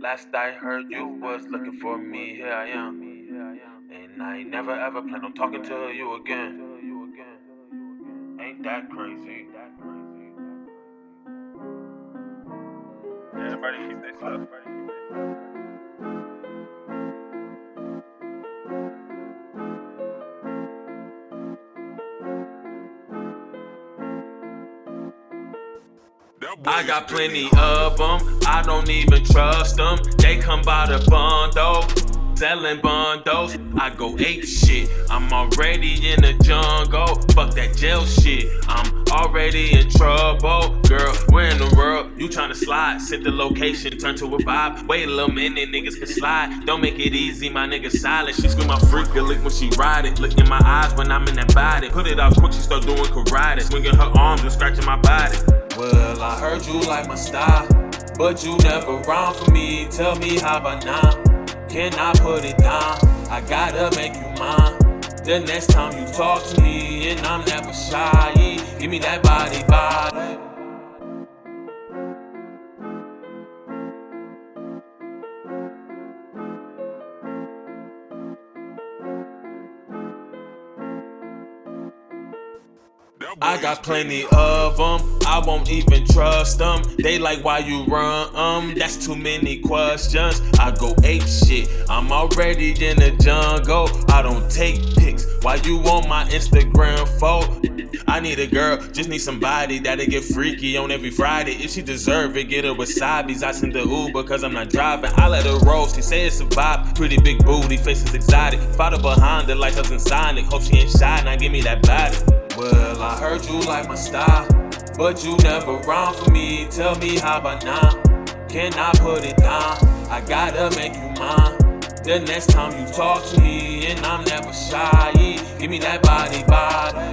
Last I heard you was looking for me, here I am. And I never ever plan on talking to you again. Ain't that crazy? Everybody keep their stuff. I got plenty of them, I don't even trust them. They come by the bundle, selling bundles. I go ape shit, I'm already in the jungle. Fuck that jail shit, I'm already in trouble. Girl, where in the world you tryna slide? Set the location, turn to a vibe. Wait a little minute, niggas can slide. Don't make it easy, my nigga silent. She scream my freak, a lick when she ride it. Look in my eyes when I'm in that body. Put it out quick, she start doing karate. Swinging her arms and scratching my body. Well, I heard you like my style, but you never round for me. Tell me how about now? Can I put it down? I gotta make you mine. The next time you talk to me, and I'm never shy. Give me that body, body. I got plenty of them, I won't even trust them. They like, why you run? Um, that's too many questions. I go ape shit, I'm already in the jungle. I don't take pics. Why you want my Instagram photo? I need a girl, just need somebody that'll get freaky on every Friday. If she deserve it, get her wasabi's. I send the Uber cause I'm not driving. I let her roll, she say it's a vibe. Pretty big booty, face is exotic. Follow behind the her like something Sonic. Hope she ain't shy, now give me that body. Well, I heard you like my style, but you never round for me. Tell me how about now? Can I put it down? I gotta make you mine. The next time you talk to me, and I'm never shy. Give me that body, body.